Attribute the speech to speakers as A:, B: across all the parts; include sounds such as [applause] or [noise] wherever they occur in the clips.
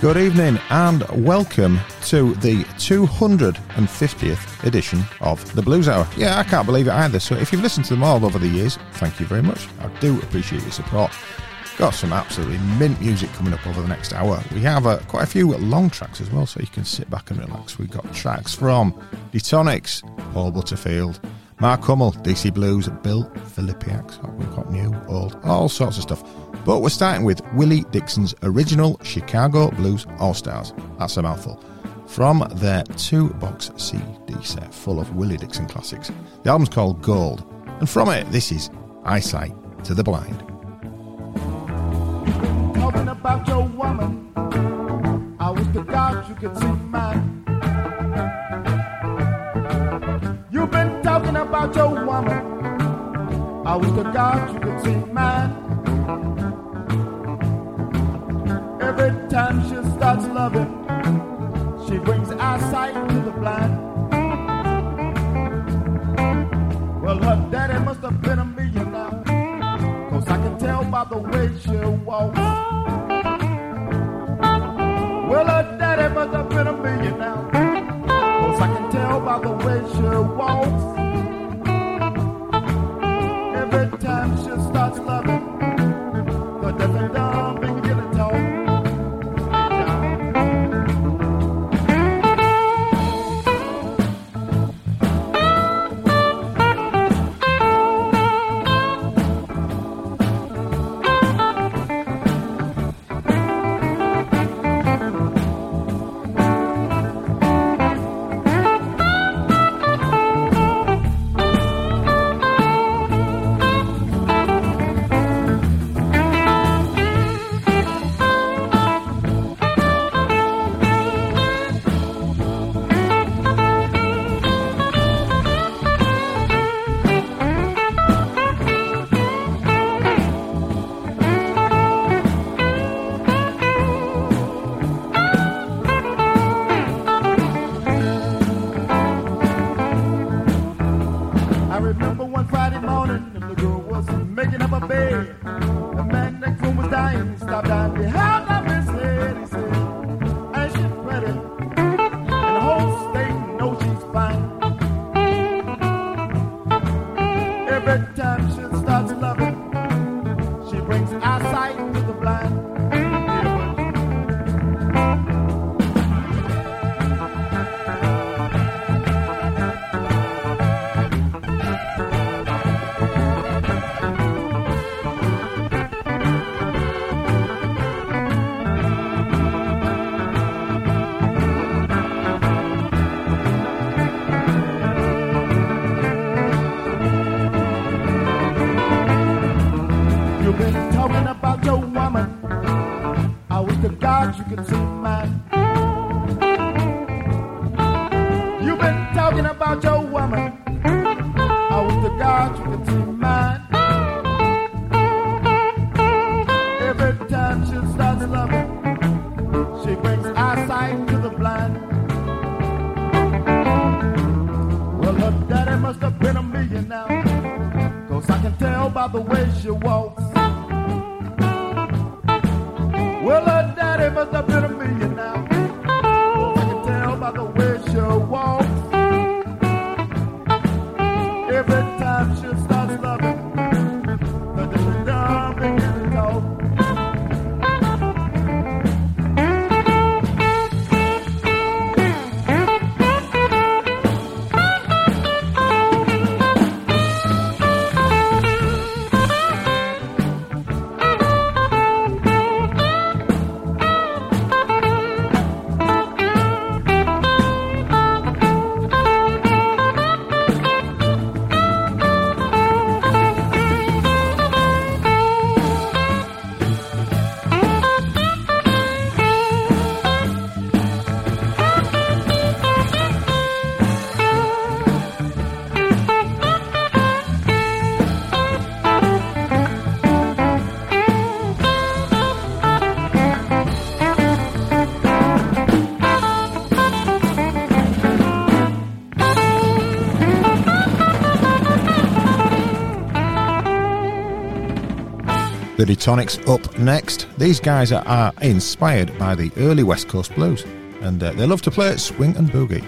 A: Good evening and welcome to the 250th edition of the Blues Hour. Yeah, I can't believe it either. So if you've listened to them all over the years, thank you very much. I do appreciate your support. Got some absolutely mint music coming up over the next hour. We have uh, quite a few long tracks as well, so you can sit back and relax. We've got tracks from Detonics, Paul Butterfield, Mark Hummel, DC Blues, Bill Filipiak. We've got new, old, all sorts of stuff. But we're starting with Willie Dixon's original Chicago Blues All Stars. That's a mouthful. From their two box CD set full of Willie Dixon classics. The album's called Gold. And from it, this is Eyesight to the Blind.
B: Talking about your woman, I wish God you could see mine. About your woman, I wish to God you could see mine. Every time she starts loving, she brings eyesight to the blind. Well, her daddy must have been a millionaire, cause I can tell by the way she walks. Well, her daddy must have been a millionaire, cause I can tell by the way she walks. Every time she starts loving, she starts she brings eyesight to the blind. Well, her daddy must have been a millionaire. Cause I can tell by the way she walks. Well, her daddy must have been a millionaire. The
C: Detonics up next. These guys are, are inspired by the early West Coast blues, and uh, they love to play swing and boogie.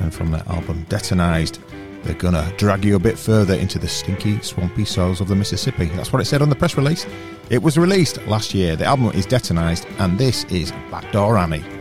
C: And from their album Detonized, they're gonna drag you a bit further into the stinky, swampy soils of the Mississippi. That's what it said on the press release. It was released last year. The album is Detonized, and this is Backdoor Annie.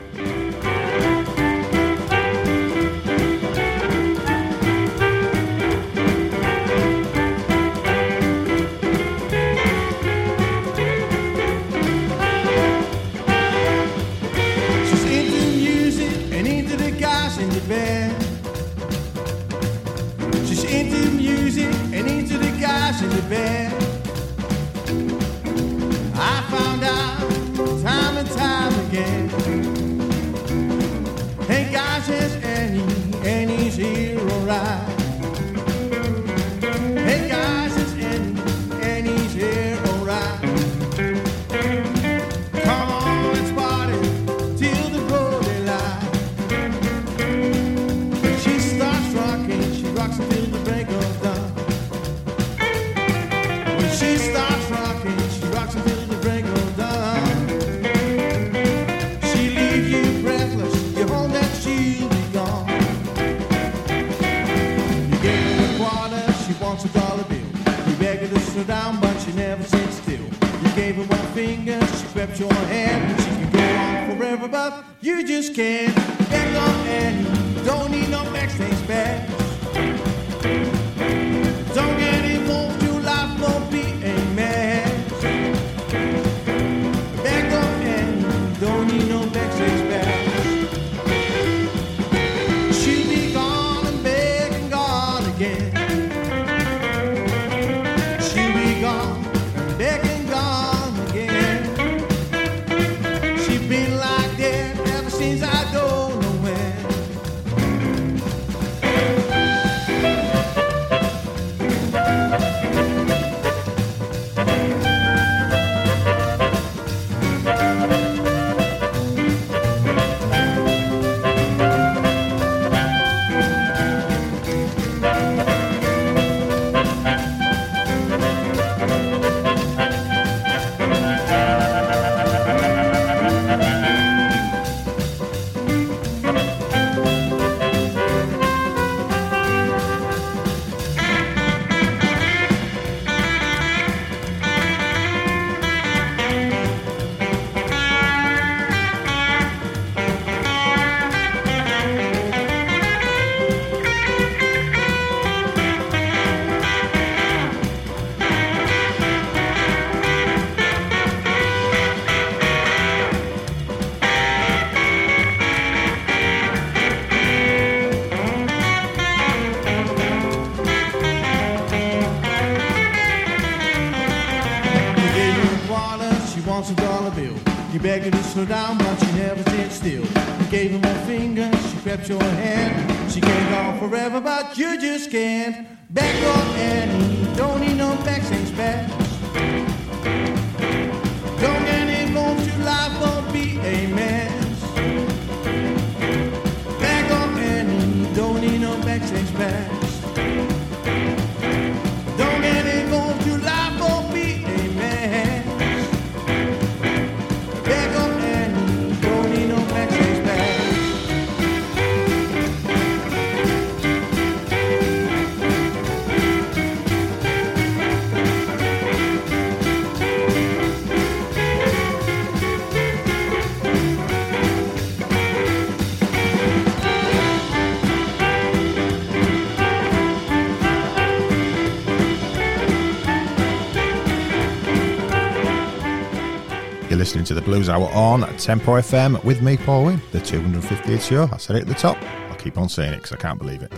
C: Blues Hour on Tempo FM with me, Paul Wynn, the 250th show. I said it at the top. I'll keep on saying it because I can't believe it.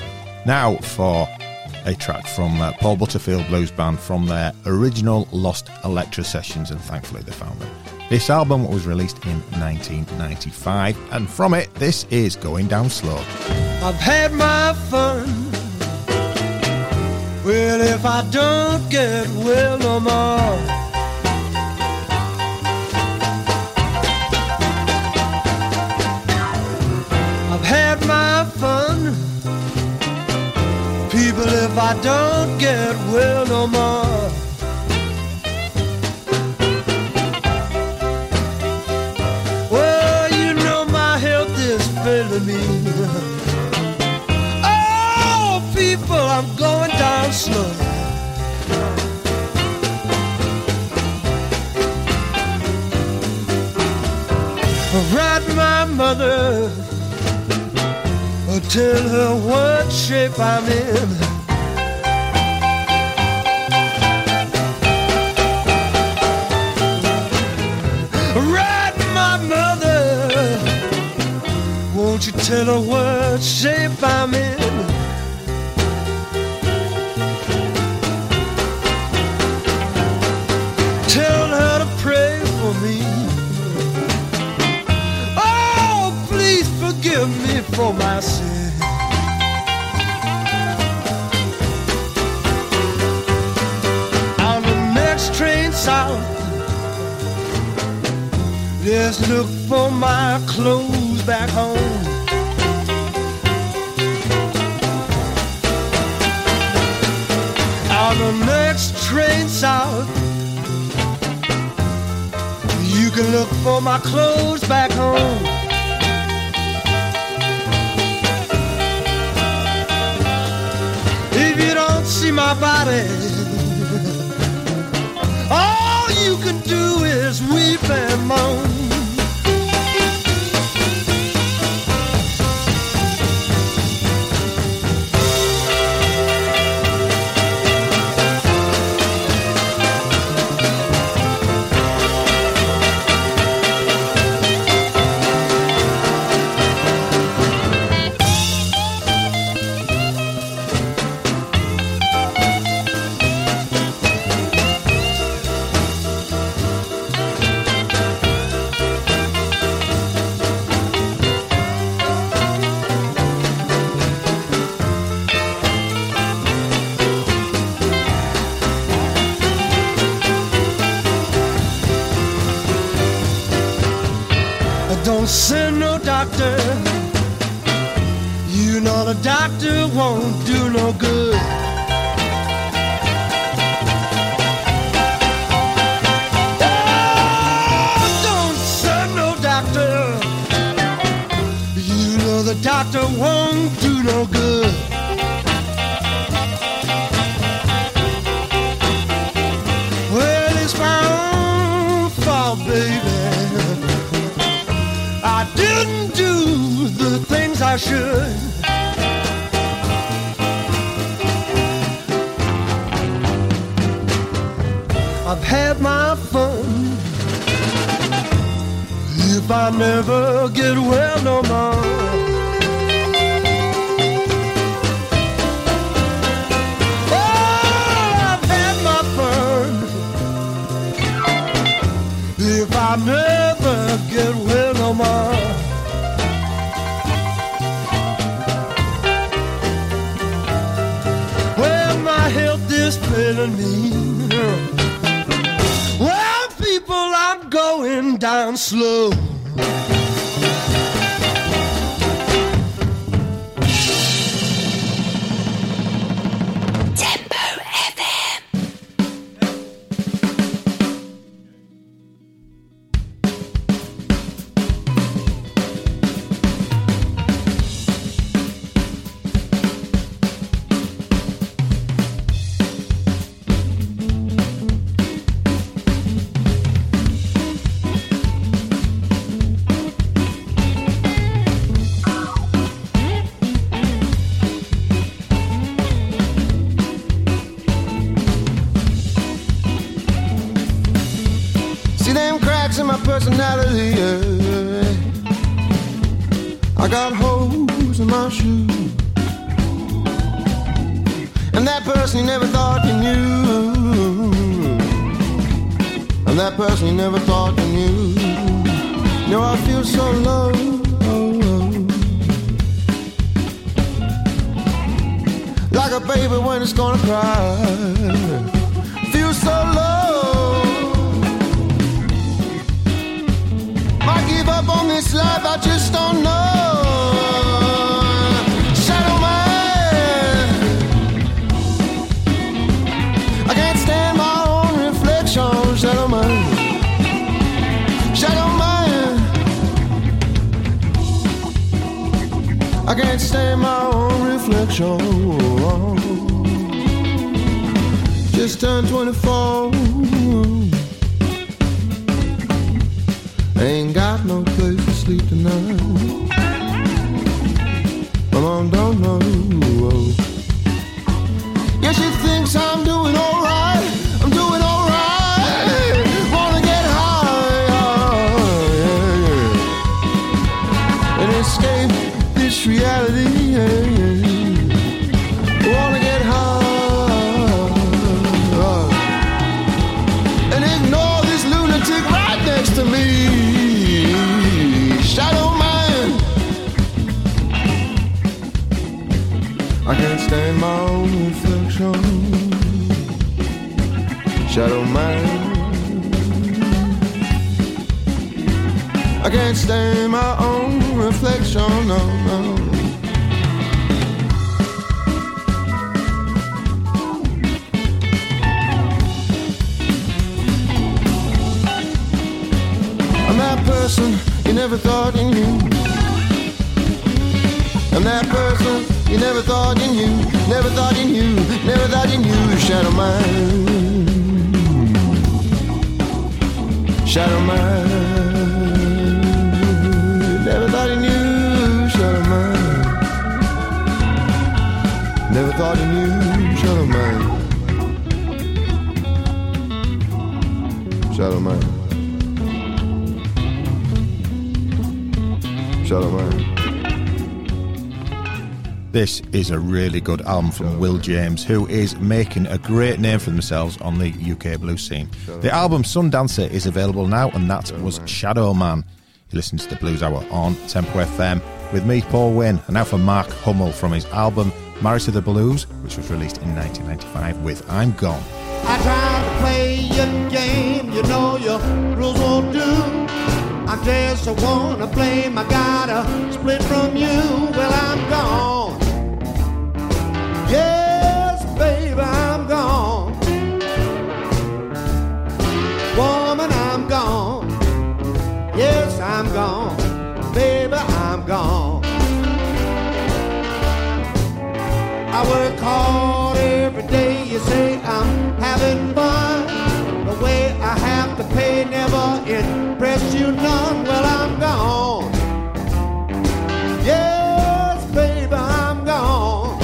C: Now for a track from uh, Paul Butterfield Blues Band from their original Lost Elektra sessions, and thankfully they found them. This album was released in 1995, and from it, this is Going Down Slow.
D: I've had my fun. Well, if I don't get well no more. I don't get well no more. Well, you know my health is failing me. Oh, people, I'm going down slow. Right, my mother. Tell her what shape I'm in. Tell her what shape I'm in? Tell her to pray for me. Oh, please forgive me for my sin. On the next train south, let's look for my clothes back home. On the next train south, you can look for my clothes back home. If you don't see my body, [laughs] all you can do is weep and moan. Doctor won't do no good. Well, it's my own fault, baby. I didn't do the things I should. I've had my fun. If I never get well no more. I never get well no more. Well, my health is failing me. Well, people, I'm going down slow.
E: Holes in my shoe. And that person you never thought you knew. And that person you never thought you knew. No, I feel so low. Like a baby when it's gonna cry. Feel so low. I give up on this life, I just don't know. I can't stand my own reflection. just turned 24. Ain't got no place to sleep tonight. My mom don't know. Yeah, she thinks I'm doing alright. I can't stand my own reflection. No, no. I'm that person you never thought you knew. I'm that person you never thought you knew. Never thought you knew. Never thought you knew. Shadow man. Shadow man. Thought. Shadow man. Shadow man. Shadow man.
A: This is a really good album from Will James, who is making a great name for themselves on the UK blues scene. The album Sundancer is available now, and that was Shadow Man. You listen to the Blues Hour on Tempo FM with me, Paul Wynn, and now for Mark Hummel from his album Married to the Blues, which was released in 1995 with I'm Gone.
F: I tried to play your game, you know your rules won't do. I'm just a one to blame, I gotta split from you. Well, I'm gone. Yes, baby, I'm gone. Woman, I'm gone. Yes, I'm gone. Baby, I'm gone. I work hard every day. You say I'm having fun. The way I have to pay never impressed you none. Well, I'm gone. Yes, baby, I'm gone.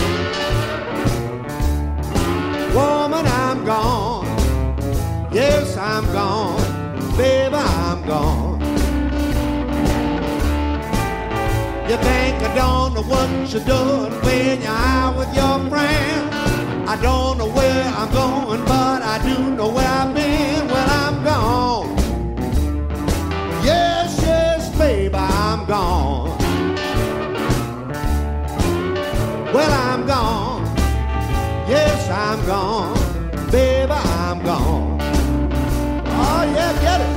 F: Woman, I'm gone. Yes, I'm gone. Baby, I'm gone. You think I don't know what you're doing when you're out with your friends. I don't know where I'm going, but I do know where I've been. Well, I'm gone. Yes, yes, baby, I'm gone. Well, I'm gone. Yes, I'm gone. Baby, I'm gone. Oh, yeah, get it.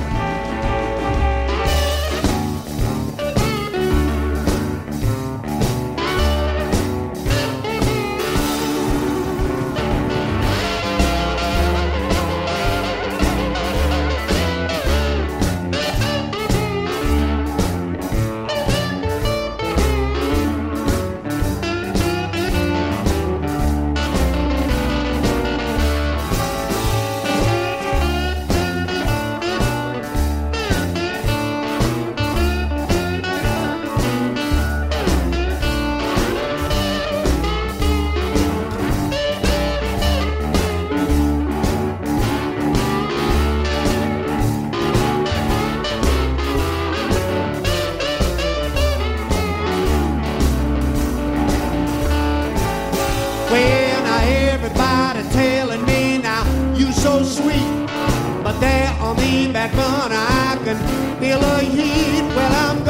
F: Back burner I can feel a heat. Well, I'm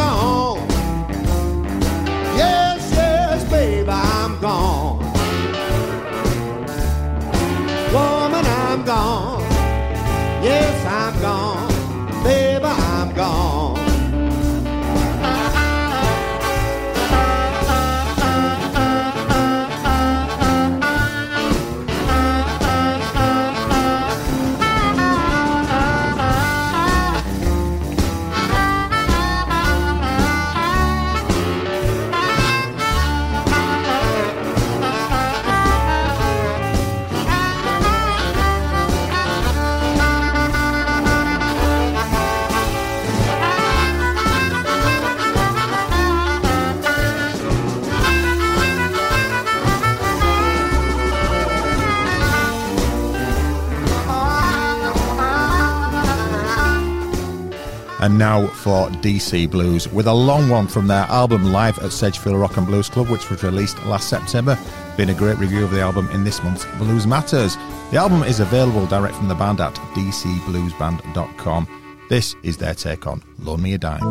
G: And now for DC Blues, with a long one from their album Live at Sedgefield Rock and Blues Club, which was released last September. Been a great review of the album in this month's Blues Matters. The album is available direct from the band at dcbluesband.com. This is their take on Loan Me a Dime.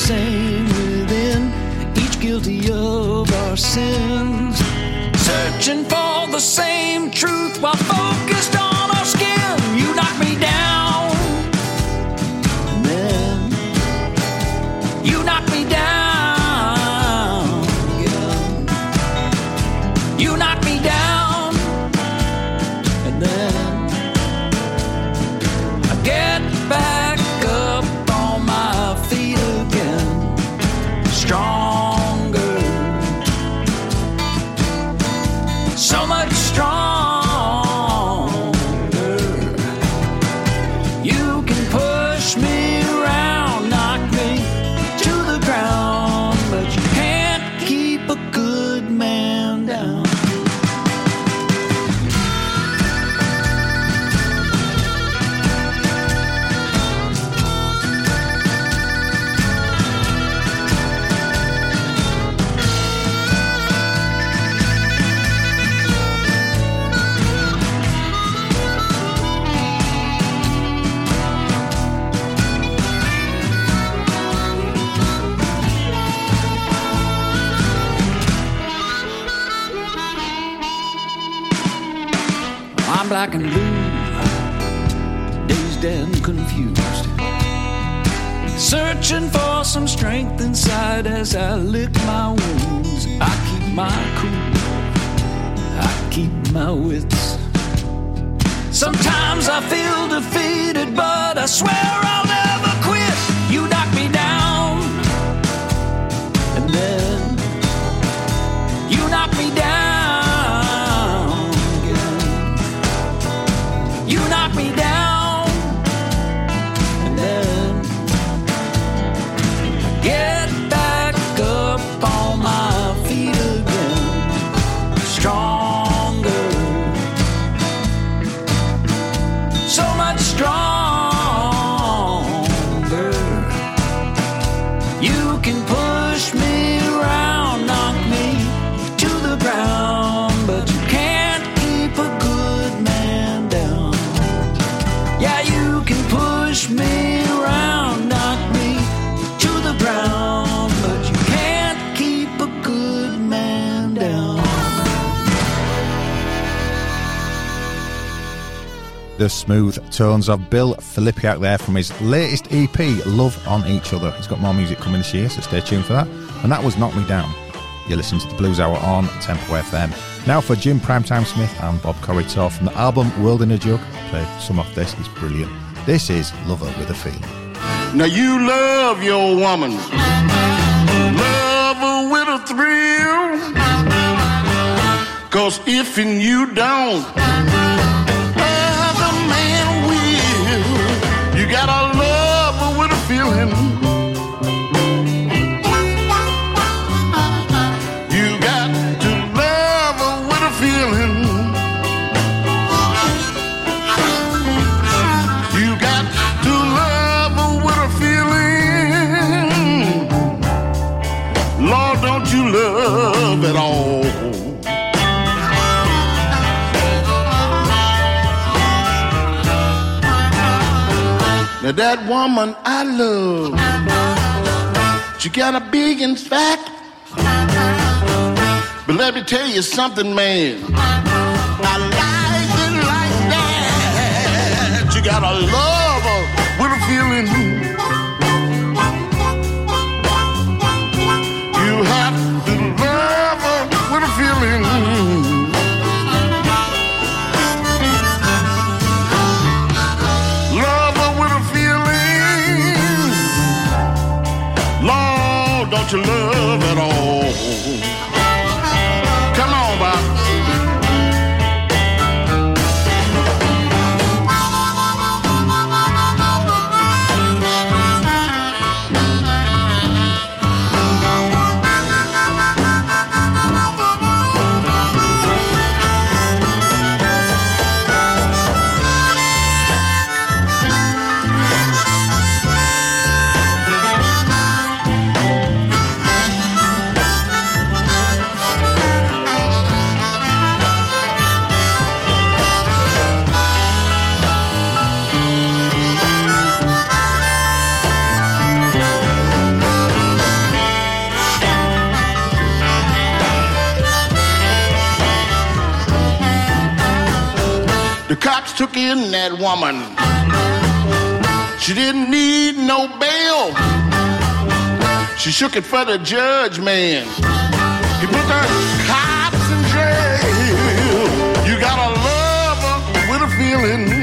H: Same within, each guilty of our sins. Searching for the same truth while focused Searching for some strength inside as I lick my wounds. I keep my cool, I keep my wits. Sometimes I feel defeated, but I swear I'll The
A: smooth tones of Bill Filipiak there from his latest EP, Love on Each Other. He's got more music coming this year, so stay tuned for that. And that was Knock Me Down. You're listening to the Blues Hour on Tempo FM. Now for Jim Primetime Smith and Bob Corritore from the album World in a Jug. Played some of this, it's brilliant. This is Love Her with a Feeling.
I: Now you love your woman. Love her with a thrill. Cause if and you don't, Now that woman I love, she got a big and fat. But let me tell you something, man. I like it like that. You gotta love took in that woman. She didn't need no bail. She shook it for the judge, man. He put the cops in jail. You gotta love her with a feeling.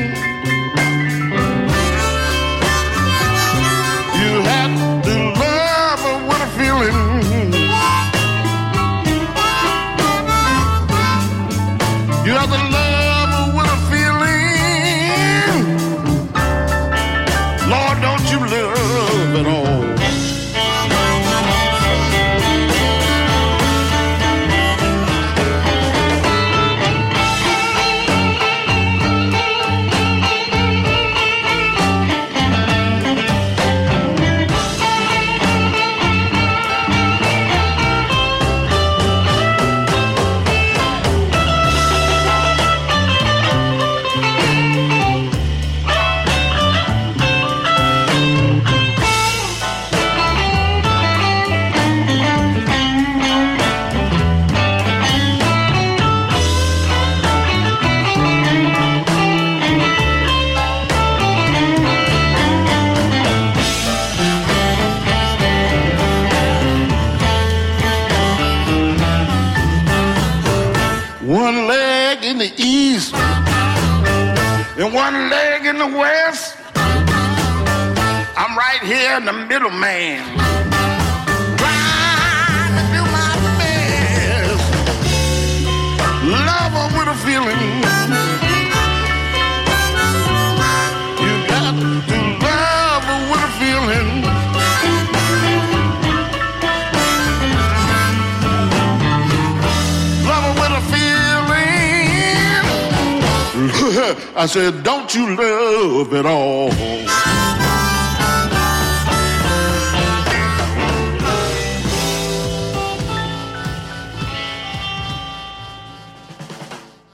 I: you love at all.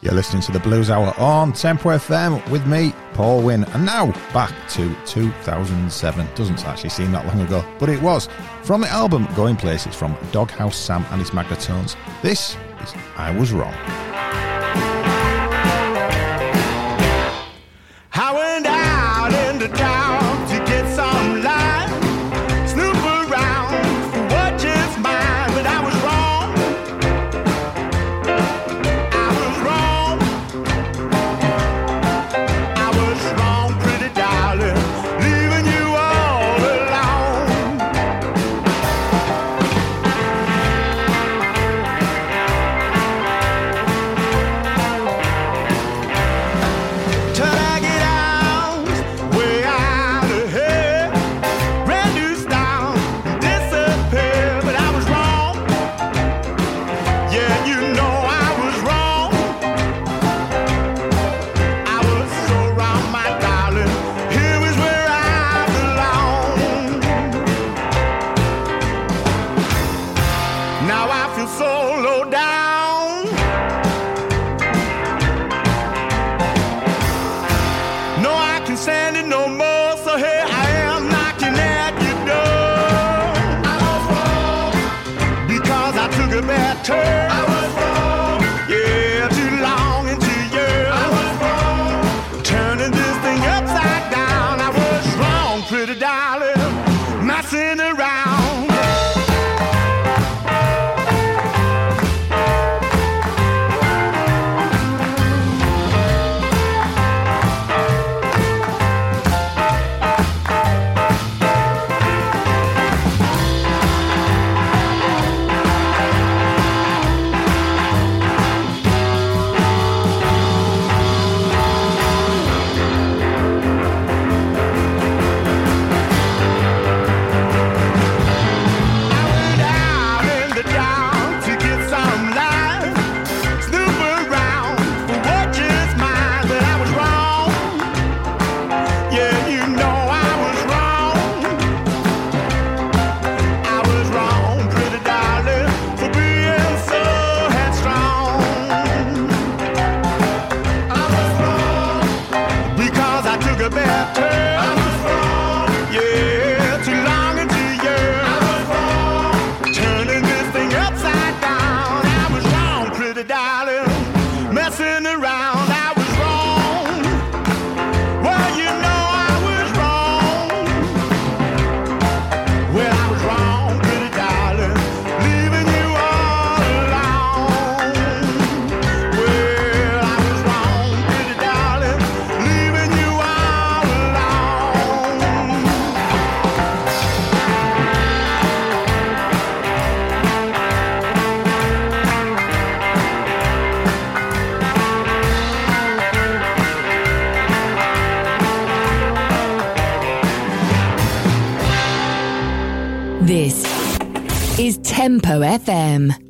F: You're listening to the Blues Hour on Tempo FM with me, Paul Wynn. And now back to 2007. Doesn't actually seem that long ago, but it was. From the album Going Places from Doghouse Sam and his Magnatones, this is I Was Wrong.
J: Tempo FM.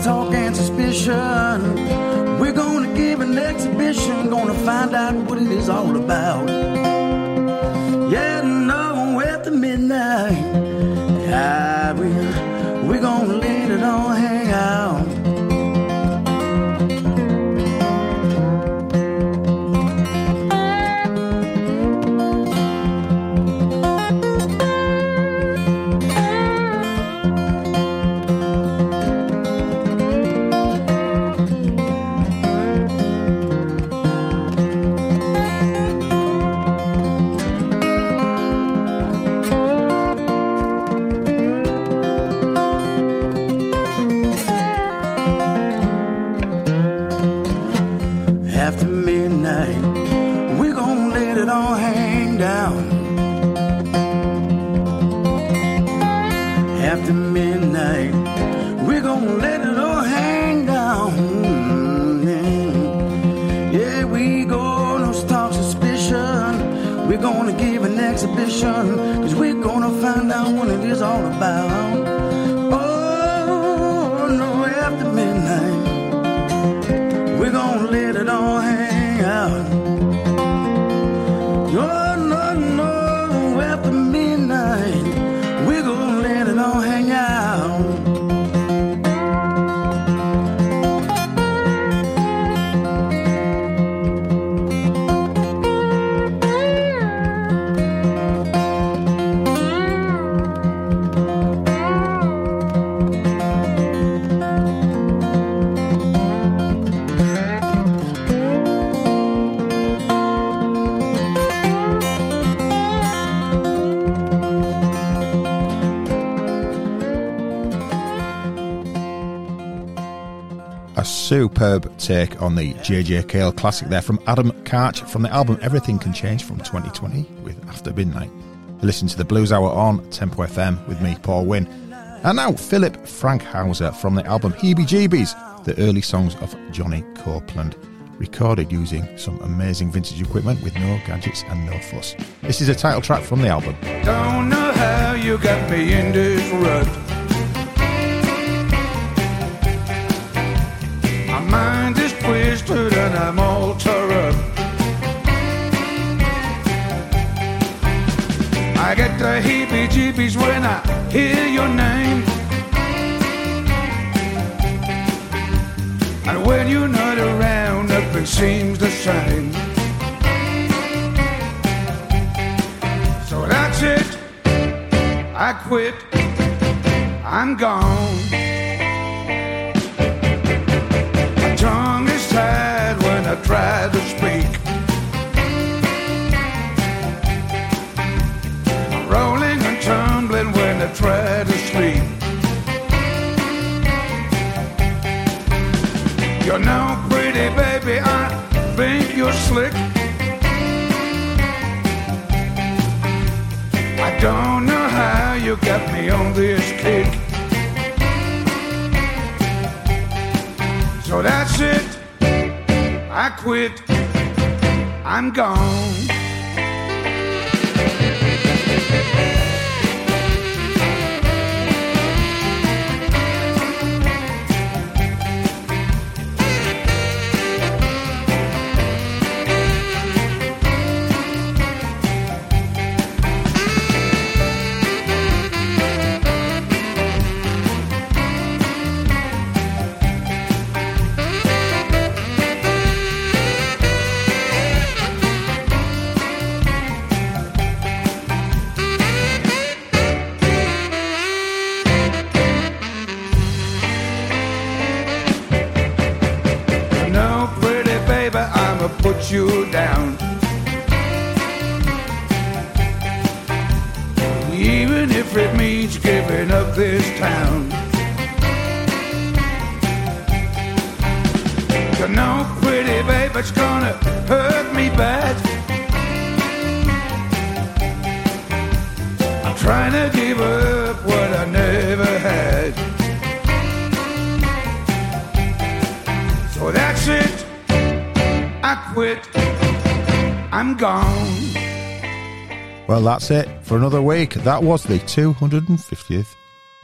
K: Talk and suspicion. We're gonna give an exhibition, gonna find out what it is all about.
A: Superb take on the JJ Cale classic there from Adam Karch from the album Everything Can Change from 2020 with After Midnight. Listen to the Blues Hour on Tempo FM with me, Paul Wynn. And now Philipp Fankhauser from the album Heebie Jeebies, the early songs of Johnny Copeland, recorded using some amazing vintage equipment with no gadgets and no fuss. This is a title track from the album.
L: Don't know how you got me in this rut. And I'm all tore up. I get the heebie jeebies when I hear your name. And when you're not around, nothing seems the same. So that's it. I quit. I'm gone. I try to speak. Rolling and tumbling when I try to sleep. You're no pretty, baby. I think you're slick. I don't know how you got me on this kick. So that's it. I quit. I'm gone. You down. Even if it means giving up this town. I'm gone.
A: Well, that's it for another week. That was the 250th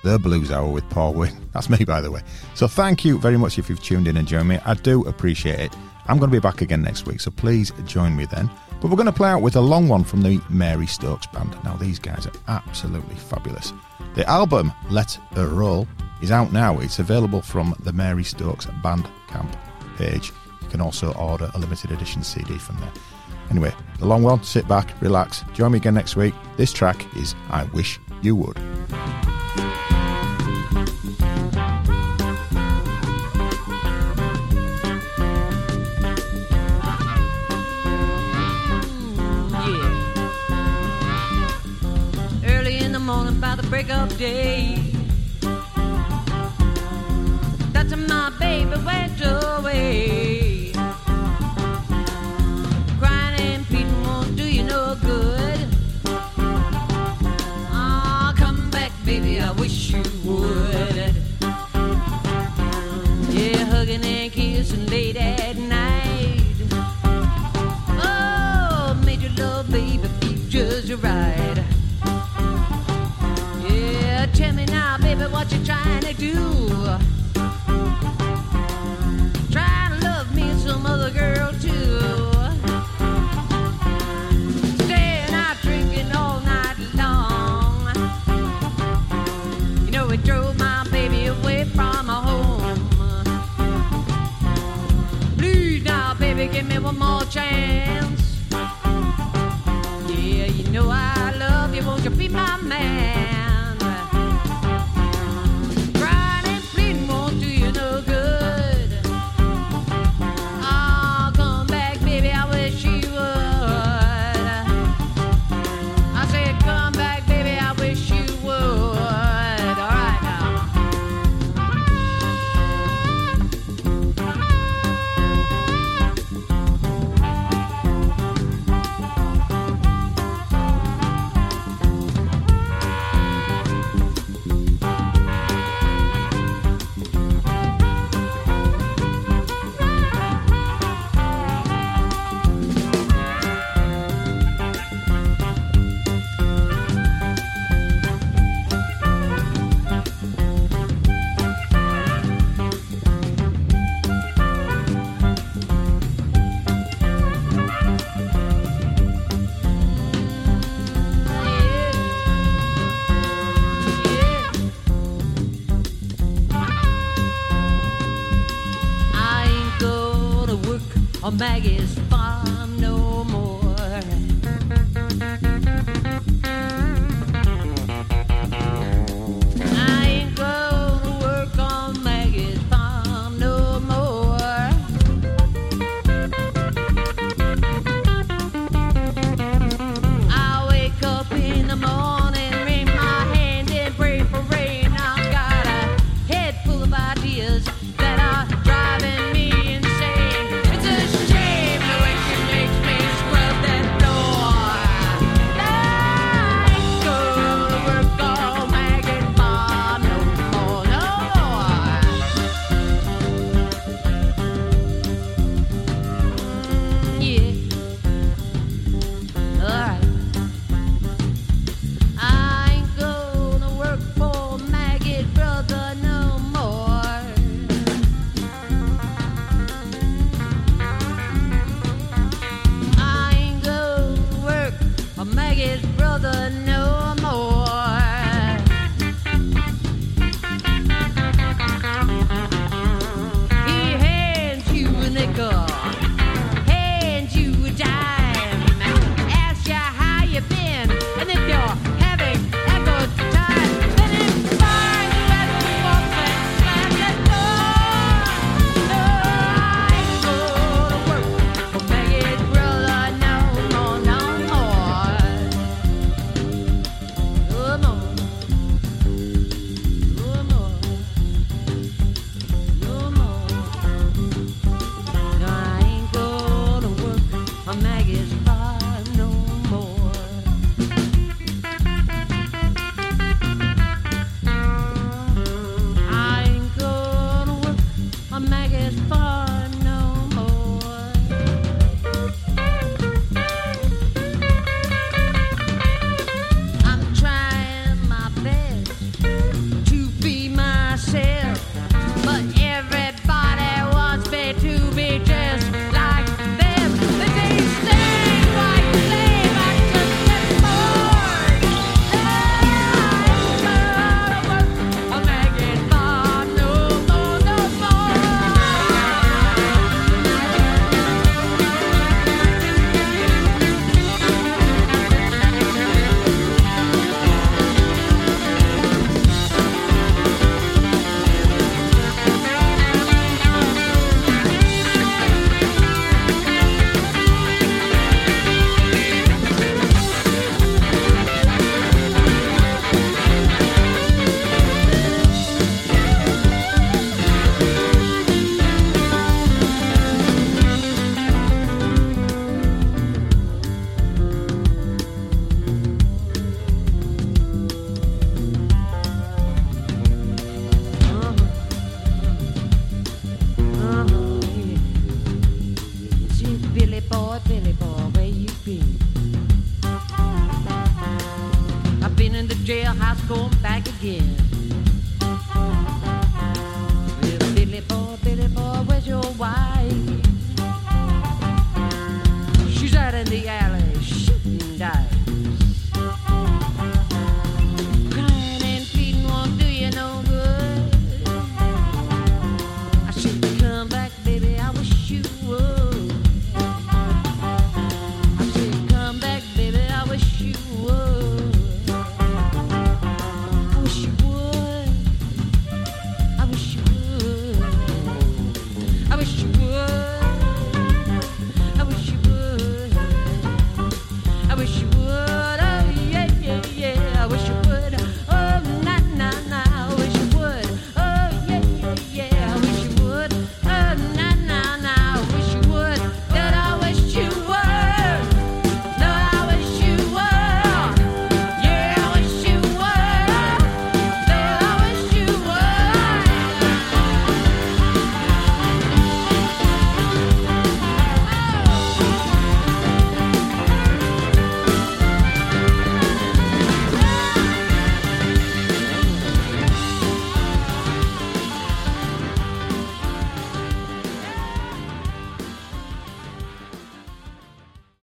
A: The Blues Hour with Paul Wynn. [laughs] That's me, by the way. So thank you very much if you've tuned in and joined me. I do appreciate it. I'm going to be back again next week, so please join me then. But we're going to play out with a long one from the Mary Stokes Band. Now, these guys are absolutely fabulous. The album, Let Her Roll, is out now. It's available from the Mary Stokes Bandcamp page. You can also order a limited edition CD from there. Anyway, the long one, sit back, relax, join me again next week. This track is I Wish You Would.
M: yeah. Early in the morning by the break of day. That's when my baby went away. Do? Trying to love me some other girl too. Staying out drinking all night long. You know it drove my baby away from my home. Please now, baby, give me one more chance. On